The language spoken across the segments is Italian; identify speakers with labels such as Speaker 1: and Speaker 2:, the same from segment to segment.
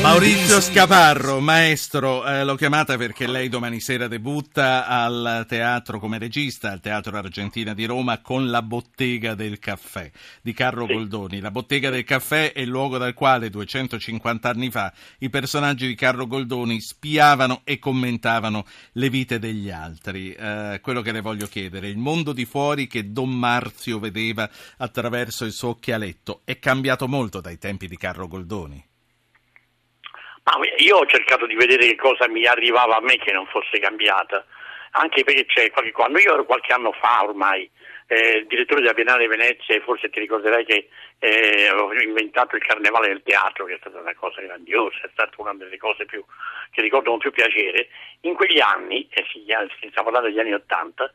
Speaker 1: Maurizio Scaparro, maestro, eh, l'ho chiamata perché lei domani sera debutta al teatro come regista, al Teatro Argentina di Roma, con La Bottega del Caffè di Carlo sì. Goldoni. La Bottega del Caffè è il luogo dal quale 250 anni fa i personaggi di Carlo Goldoni spiavano e commentavano le vite degli altri. Eh, quello che le voglio chiedere, il mondo di fuori che Don Marzio vedeva attraverso il suo occhialetto è cambiato molto dai tempi di Carlo Goldoni?
Speaker 2: Ma io ho cercato di vedere che cosa mi arrivava a me che non fosse cambiata, anche perché c'è qualche, quando io ero qualche anno fa ormai eh, direttore della Biennale Venezia e forse ti ricorderai che eh, ho inventato il Carnevale del Teatro, che è stata una cosa grandiosa, è stata una delle cose più, che ricordo con più piacere. In quegli anni, eh, si, si sta parlando degli anni Ottanta,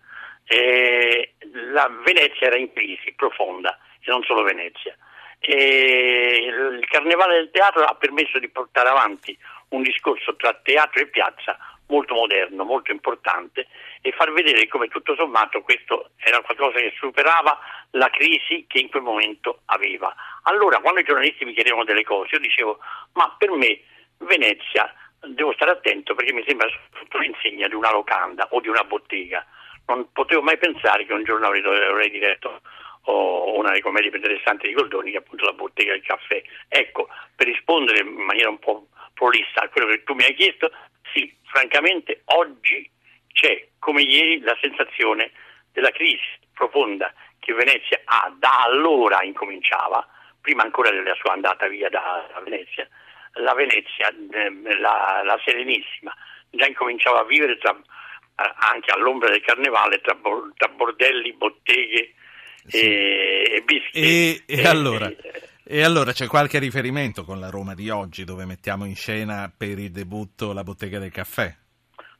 Speaker 2: eh, la Venezia era in crisi profonda, e non solo Venezia e il Carnevale del Teatro ha permesso di portare avanti un discorso tra teatro e piazza molto moderno, molto importante e far vedere come tutto sommato questo era qualcosa che superava la crisi che in quel momento aveva. Allora quando i giornalisti mi chiedevano delle cose io dicevo ma per me Venezia devo stare attento perché mi sembra sotto l'insegna di una locanda o di una bottega. Non potevo mai pensare che un giorno avrei, avrei diretto o una delle commedie più interessanti di Goldoni che è appunto la bottega del caffè. Ecco, per rispondere in maniera un po' prolissa a quello che tu mi hai chiesto, sì, francamente oggi c'è come ieri la sensazione della crisi profonda che Venezia ha da allora incominciava, prima ancora della sua andata via da, da Venezia, la Venezia, eh, la, la, Serenissima, già incominciava a vivere tra, anche all'ombra del carnevale tra, tra bordelli, botteghe, sì. e,
Speaker 1: e, e, e allora, e allora c'è qualche riferimento con la Roma di oggi dove mettiamo in scena per il debutto la bottega del caffè?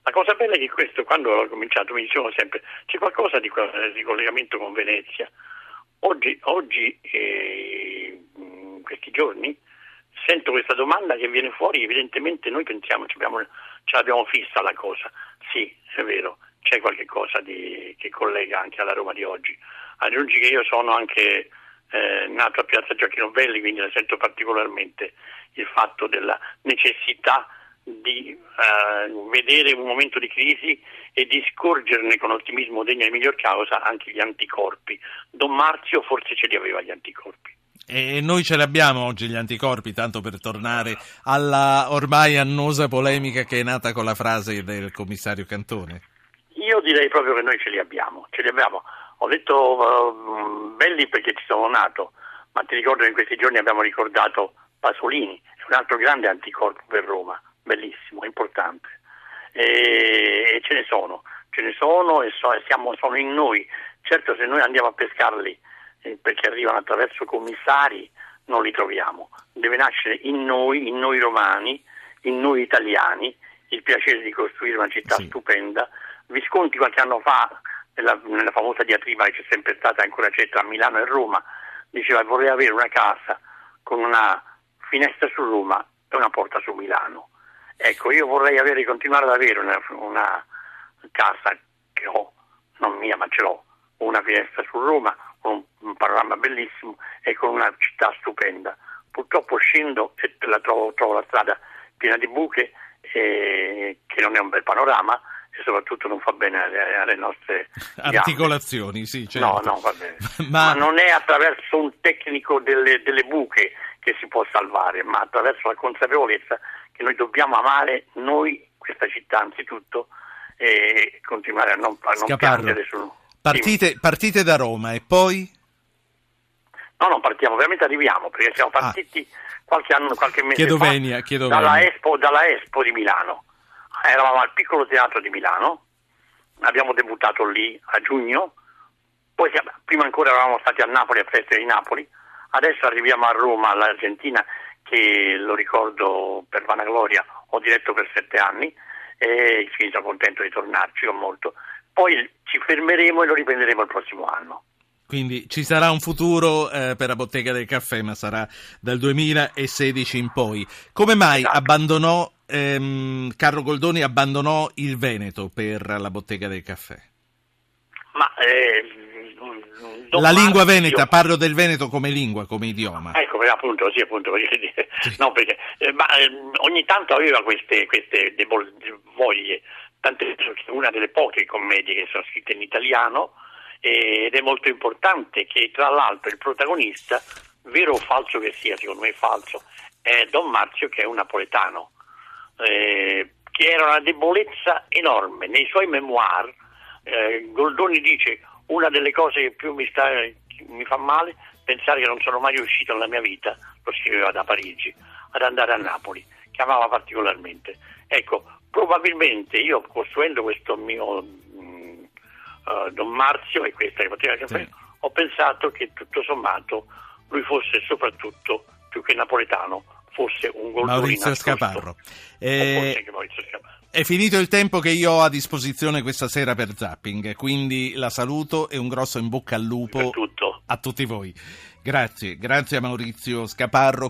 Speaker 2: La cosa bella è che questo, quando ho cominciato, mi dicevano sempre c'è qualcosa di, di collegamento con Venezia. Oggi, oggi eh, in questi giorni, sento questa domanda che viene fuori, evidentemente noi pensiamo, abbiamo, ce l'abbiamo fissa la cosa. Sì, è vero, c'è qualche cosa di, che collega anche alla Roma di oggi. Aggiungi che io sono anche eh, nato a Piazza Gioacchino Belli, quindi la sento particolarmente il fatto della necessità di eh, vedere un momento di crisi e di scorgerne con ottimismo degno di miglior causa anche gli anticorpi. Don Marzio forse ce li aveva gli anticorpi.
Speaker 1: E noi ce li abbiamo oggi gli anticorpi, tanto per tornare alla ormai annosa polemica che è nata con la frase del commissario Cantone.
Speaker 2: Io direi proprio che noi ce li abbiamo, ce li abbiamo. Ho detto uh, belli perché ci sono nato, ma ti ricordo che in questi giorni abbiamo ricordato Pasolini, un altro grande anticorpo per Roma, bellissimo, importante. E, e ce ne sono, ce ne sono e, so, siamo, sono in noi. Certo se noi andiamo a pescarli eh, perché arrivano attraverso commissari non li troviamo. Deve nascere in noi, in noi romani, in noi italiani, il piacere di costruire una città sì. stupenda Visconti qualche anno fa, nella, nella famosa diatriba che c'è sempre stata ancora c'è tra Milano e Roma, diceva vorrei avere una casa con una finestra su Roma e una porta su Milano. Ecco, io vorrei avere, continuare ad avere una, una casa che ho, non mia ma ce l'ho, una finestra su Roma, con un, panorama bellissimo e con una città stupenda. Purtroppo scendo e la trovo, trovo la strada piena di buche, eh, che non è un bel panorama, e soprattutto non fa bene alle, nostre
Speaker 1: articolazioni. Sì, certo.
Speaker 2: No, no, va bene. ma... ma... non è attraverso un tecnico delle, delle, buche che si può salvare, ma attraverso la consapevolezza che noi dobbiamo amare noi questa città anzitutto e continuare a non, a non piangere su.
Speaker 1: Partite, partite, da Roma e poi?
Speaker 2: No, non partiamo, veramente arriviamo perché siamo ah. partiti ah. qualche anno, qualche mese
Speaker 1: chiedo
Speaker 2: fa
Speaker 1: venia, chiedo
Speaker 2: dalla. Expo, dalla Expo di Milano eravamo al piccolo teatro di Milano, abbiamo debuttato lì a giugno, poi prima ancora eravamo stati a Napoli a Feste di Napoli, adesso arriviamo a Roma, all'Argentina, che lo ricordo per vanagloria, ho diretto per sette anni e quindi sono contento di tornarci, ho molto. Poi ci fermeremo e lo riprenderemo il prossimo anno.
Speaker 1: Quindi ci sarà un futuro eh, per la bottega del caffè, ma sarà dal 2016 in poi. Come mai esatto. abbandonò ehm, Carlo Goldoni abbandonò il Veneto per la bottega del caffè?
Speaker 2: Ma eh,
Speaker 1: la lingua veneta, parlo del Veneto come lingua, come idioma.
Speaker 2: Ecco, appunto, sì, appunto. No, perché eh, ma, eh, ogni tanto aveva queste, queste debol- voglie, tant'è che una delle poche commedie che sono scritte in italiano ed è molto importante che tra l'altro il protagonista, vero o falso che sia, secondo me è falso, è Don Marzio che è un napoletano, eh, che era una debolezza enorme. Nei suoi memoir eh, Goldoni dice una delle cose che più mi, sta, mi fa male pensare che non sono mai riuscito nella mia vita, lo scriveva da Parigi, ad andare a Napoli, che amava particolarmente. Ecco, probabilmente io costruendo questo mio mh, uh, Don Marzio e questa che poteva sì. ho pensato che tutto sommato lui fosse soprattutto più che napoletano fosse un gol
Speaker 1: Maurizio Scaparro. Eh, Maurizio Scaparro. È finito il tempo che io ho a disposizione questa sera per Zapping, quindi la saluto e un grosso in bocca al lupo a tutti voi. Grazie, grazie a Maurizio Scaparro.